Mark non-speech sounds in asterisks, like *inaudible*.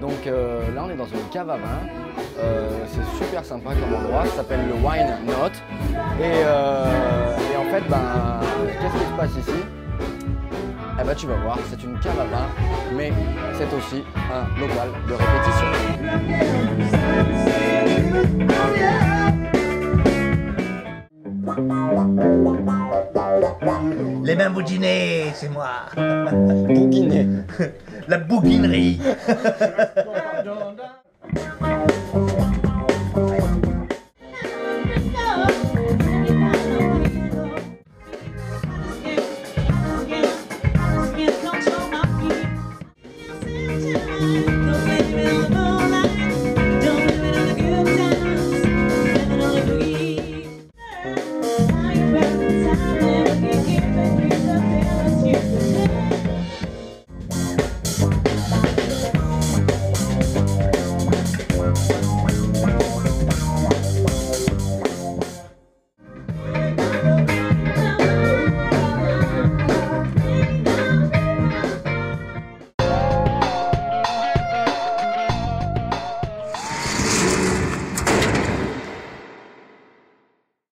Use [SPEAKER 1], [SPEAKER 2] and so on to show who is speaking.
[SPEAKER 1] Donc euh, là, on est dans une cave à vin. Euh, c'est super sympa comme endroit. Ça s'appelle le Wine Note Et, euh, et en fait, ben, qu'est-ce qui se passe ici? Eh ben, tu vas voir, c'est une cave à vin, mais c'est aussi un local de répétition.
[SPEAKER 2] Les mains bouginées, c'est moi.
[SPEAKER 1] Bouguiné. *laughs*
[SPEAKER 2] La bouguinerie. Thank you.